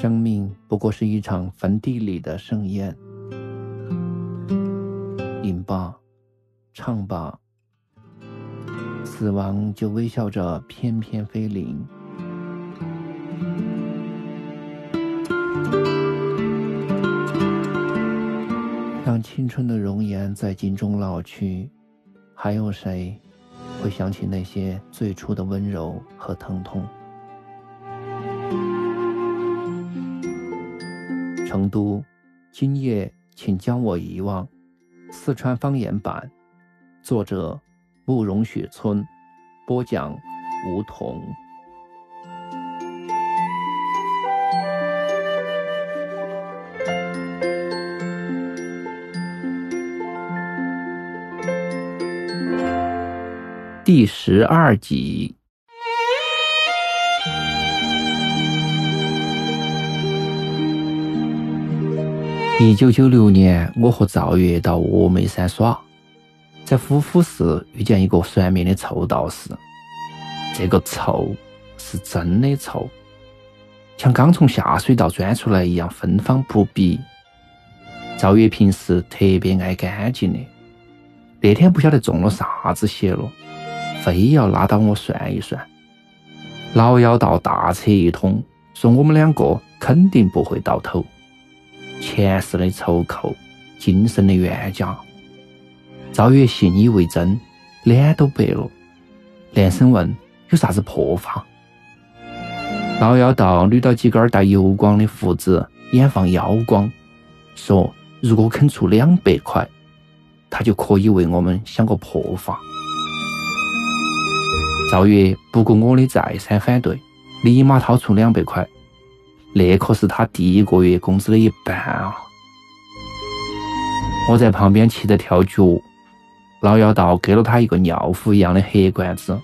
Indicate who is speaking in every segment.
Speaker 1: 生命不过是一场坟地里的盛宴，饮吧，唱吧，死亡就微笑着翩翩飞临。当青春的容颜在镜中老去，还有谁会想起那些最初的温柔和疼痛？成都，今夜请将我遗忘。四川方言版，作者慕容雪村，播讲梧桐。第十二集。一九九六年，我和赵月到峨眉山耍，在虎虎寺遇见一个算命的臭道士。这个臭是真的臭，像刚从下水道钻出来一样芬芳扑鼻。赵月平时特别爱干净的，那天不晓得中了啥子邪了，非要拉到我算一算。老妖道大扯一通，说我们两个肯定不会到头。前世的仇寇，今生的冤家。赵月信以为真，脸都白了，连声问有啥子破法。老妖道捋到几根带油光的胡子，眼放妖光，说如果肯出两百块，他就可以为我们想个破法。赵月不顾我的再三反对，立马掏出两百块。那可是他第一个月工资的一半啊！我在旁边气得跳脚。老妖道给了他一个尿壶一样的黑罐子，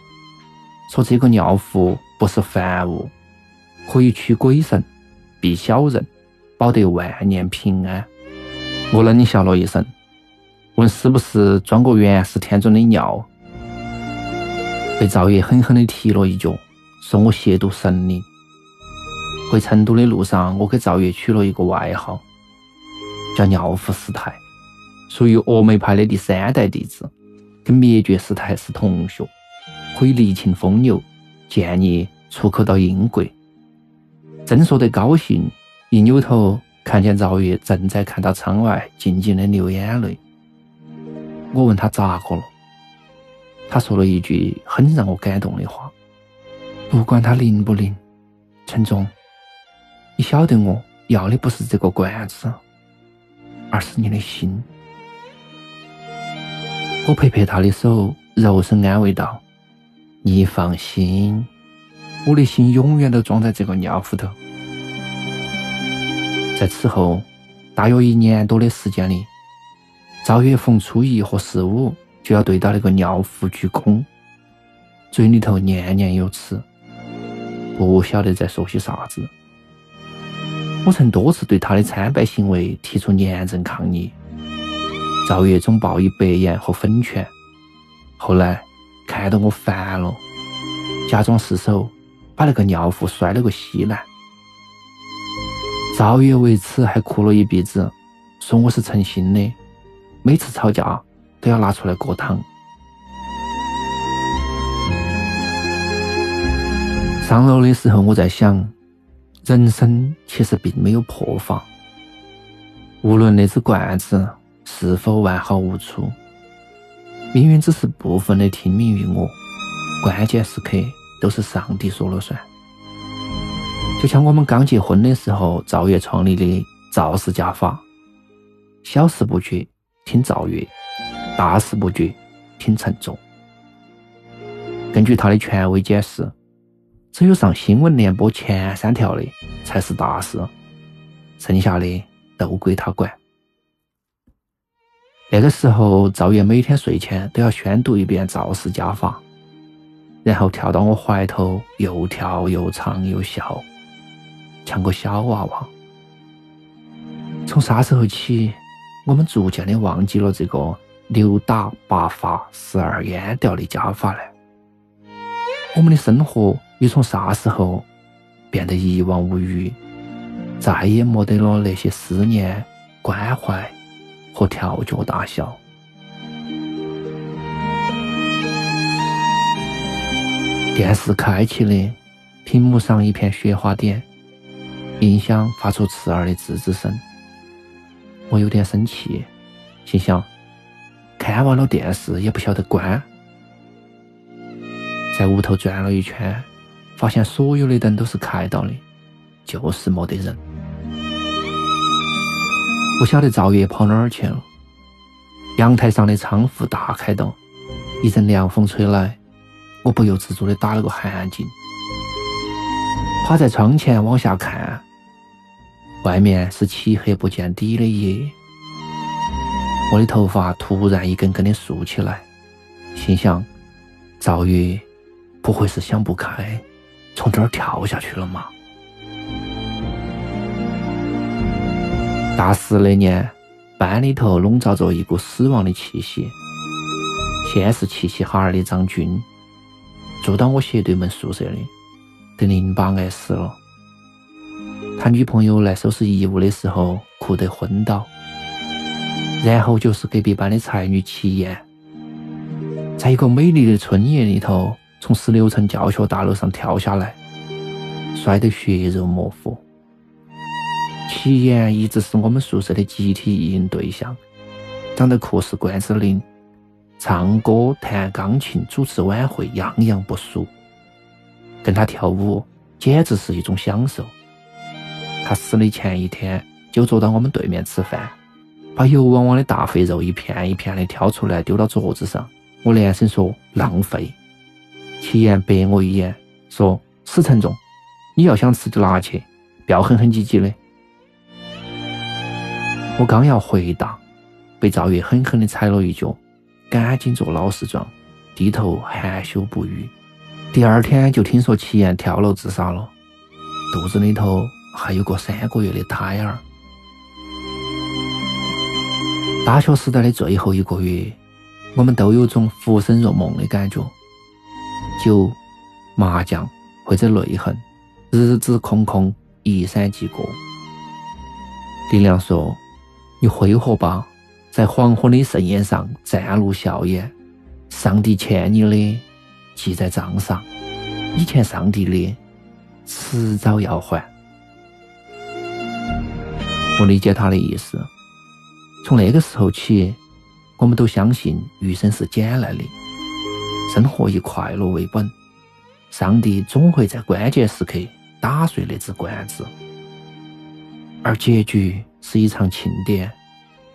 Speaker 1: 说这个尿壶不是凡物，可以驱鬼神、避小人，保得万年平安。我冷笑了一声，问是不是装过元始天尊的尿？被赵爷狠狠地踢了一脚，说我亵渎神灵。回成都的路上，我给赵月取了一个外号，叫尿壶师太，属于峨眉派的第三代弟子，跟灭绝师太是同学，可以力擒疯牛，建议出口到英国。正说得高兴，一扭头看见赵月正在看到窗外，静静的流眼泪。我问他咋个了，他说了一句很让我感动的话：不管他灵不灵，陈总。晓得我要的不是这个罐子，而是你的心。我拍拍他的手，柔声安慰道：“你放心，我的心永远都装在这个尿壶头。”在此后大约一年多的时间里，赵月逢初一和十五就要对到那个尿壶鞠躬，嘴里头念念有词，不晓得在说些啥子。我曾多次对他的参拜行为提出严正抗议，赵月总报以白眼和粉拳。后来看到我烦了，假装失手把那个尿壶摔了个稀烂。赵月为此还哭了一鼻子，说我是诚心的，每次吵架都要拿出来过汤。上楼的时候，我在想。人生其实并没有破法，无论那只罐子是否完好无缺，命运只是部分的听命于我，关键时刻都是上帝说了算。就像我们刚结婚的时候，赵月创立的赵氏家法，小事不决听赵月，大事不决听陈总。根据他的权威解释。只有上新闻联播前三条的才是大事，剩下的都归他管。那个时候，赵月每天睡前都要宣读一遍赵氏家法，然后跳到我怀头，又跳又唱又笑，像个小娃娃。从啥时候起，我们逐渐的忘记了这个六打八发十二烟调的家法呢？我们的生活。又从啥时候变得一望无余？再也没得了那些思念、关怀和跳脚大笑。电视开启的，屏幕上一片雪花点，音响发出刺耳的吱吱声。我有点生气，心想：看完了电视也不晓得关。在屋头转了一圈，发现所有的灯都是开到的，就是没得人。不晓得赵月跑哪儿去了。阳台上的窗户大开到，一阵凉风吹来。我不由自主的打了个寒噤，趴在窗前往下看，外面是漆黑不见底的夜。我的头发突然一根根的竖起来，心想：赵月不会是想不开，从这儿跳下去了吗？大四那年，班里头笼罩着一股死亡的气息，先是齐齐哈尔的张军。住到我斜对门宿舍的，得淋巴癌死了。他女朋友来收拾遗物的时候哭得昏倒。然后就是隔壁班的才女齐燕，在一个美丽的春夜里头，从十六层教学大楼上跳下来，摔得血肉模糊。齐岩一直是我们宿舍的集体意淫对象，长得酷似关之琳。唱歌、弹钢琴、主持晚会，样样不俗。跟他跳舞简直是一种享受。他死的前一天就坐到我们对面吃饭，把油汪汪的大肥肉一片一片的挑出来丢到桌子上。我连声说浪费。齐岩白我一眼，说：“死沉重，你要想吃就拿去，不要哼哼唧唧的。”我刚要回答，被赵月狠狠的踩了一脚。赶紧做老实状，低头含羞不语。第二天就听说齐岩跳楼自杀了，肚子里头还有个三个月的胎儿。大学时代的最后一个月，我们都有种浮生若梦的感觉。酒、麻将或者泪痕，日子空空，一闪即过。林亮说：“你挥霍吧。”在黄昏的盛宴上展露笑颜，上帝欠你的记在账上，你欠上帝的迟早要还。我理解他的意思。从那个时候起，我们都相信余生是捡来的，生活以快乐为本，上帝总会在关键时刻打碎那只罐子，而结局是一场庆典。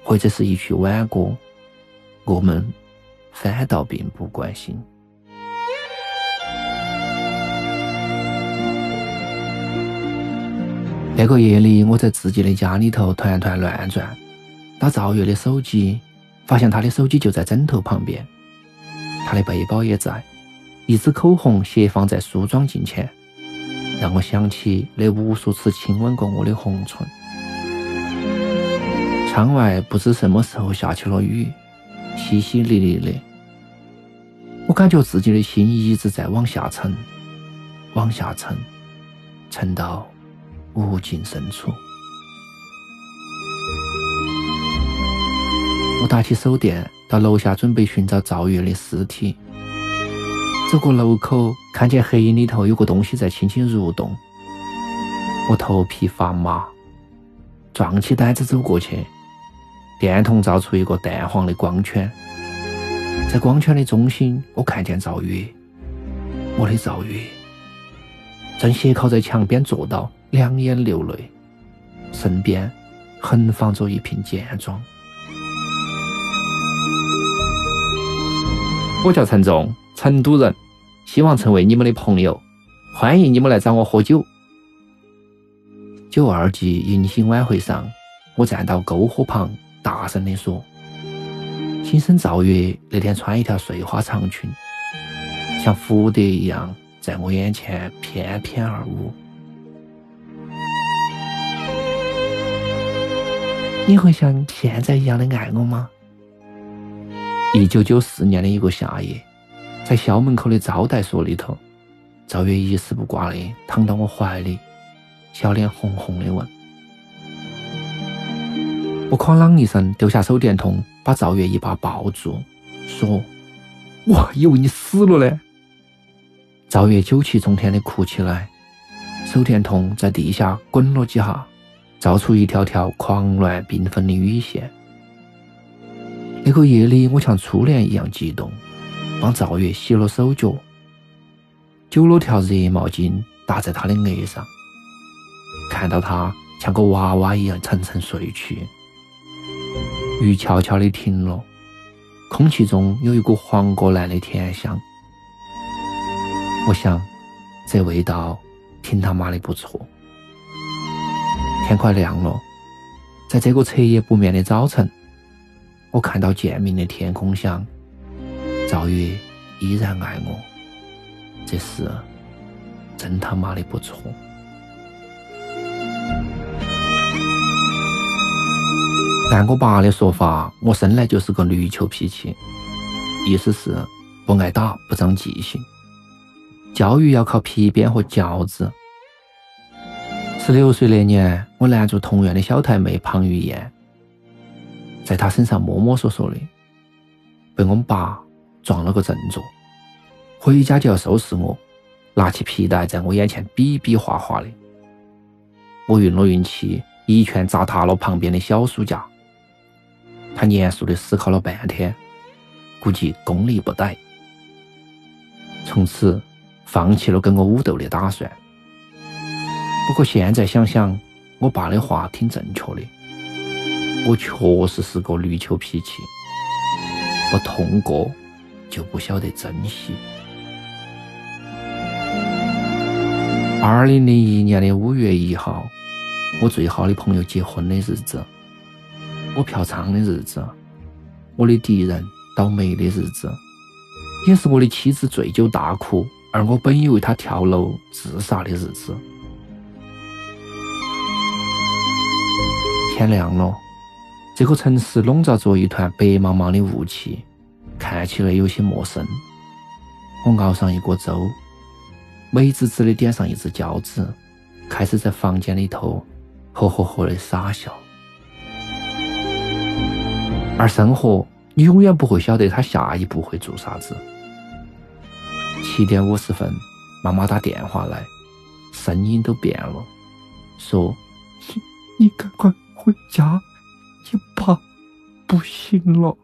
Speaker 1: 或者是一曲挽歌，我们反倒并不关心。那个夜里，我在自己的家里头团团乱转，打赵月的手机，发现他的手机就在枕头旁边，他的背包也在，一支口红斜放在梳妆镜前，让我想起那无数次亲吻过我的红唇。窗外不知什么时候下起了雨，淅淅沥沥的。我感觉自己的心一直在往下沉，往下沉，沉到无尽深处。我打起手电到楼下，准备寻找赵月的尸体。走过楼口，看见黑影里头有个东西在轻轻蠕动，我头皮发麻，壮起胆子走过去。电筒照出一个淡黄的光圈，在光圈的中心，我看见赵月，我的赵月，正斜靠在墙边坐到，两眼流泪，身边横放着一瓶健壮。我叫陈仲，成都人，希望成为你们的朋友，欢迎你们来找我喝酒。九二级迎新晚会上，我站到篝火旁。大声地说：“新生赵月那天穿一条碎花长裙，像蝴蝶一样在我眼前翩翩而舞。你会像现在一样的爱我吗？”一九九四年的一个夏夜，在校门口的招待所里头，赵月一丝不挂的躺到我怀里，小脸红红的问：“我哐啷一声丢下手电筒，把赵月一把抱住，说：“我还以为你死了呢。”赵月酒气冲天的哭起来，手电筒在地下滚了几下，照出一条条狂乱缤纷的雨线。那个夜里，我像初恋一样激动，帮赵月洗了手脚，揪了条热毛巾搭在他的额上，看到他像个娃娃一样沉沉睡去。雨悄悄地停了，空气中有一股黄果兰的甜香。我想，这味道挺他妈的不错。天快亮了，在这个彻夜不眠的早晨，我看到渐明的天空想，赵月依然爱我，这事真他妈的不错。按我爸的说法，我生来就是个绿球脾气，意思是不爱打，不长记性，教育要靠皮鞭和教子。十六岁那年，我拦住同院的小太妹庞玉燕，在他身上摸摸索索的，被我们爸撞了个正着，回家就要收拾我，拿起皮带在我眼前比比划划的。我运了运气，一拳砸塌了旁边的小书架。他严肃地思考了半天，估计功力不逮，从此放弃了跟我武斗的打算。不过现在想想，我爸的话挺正确的，我确实是个绿球脾气，不痛过就不晓得珍惜。二零零一年的五月一号，我最好的朋友结婚的日子。我嫖娼的日子，我的敌人倒霉的日子，也是我的妻子醉酒大哭，而我本以为她跳楼自杀的日子。天亮了，这个城市笼罩着一团白茫茫的雾气，看起来有些陌生。我熬上一锅粥，美滋滋的点上一支胶纸，开始在房间里头呵呵呵的傻笑。而生活，你永远不会晓得他下一步会做啥子。七点五十分，妈妈打电话来，声音都变了，说：“
Speaker 2: 你你赶快回家，你爸不行了。”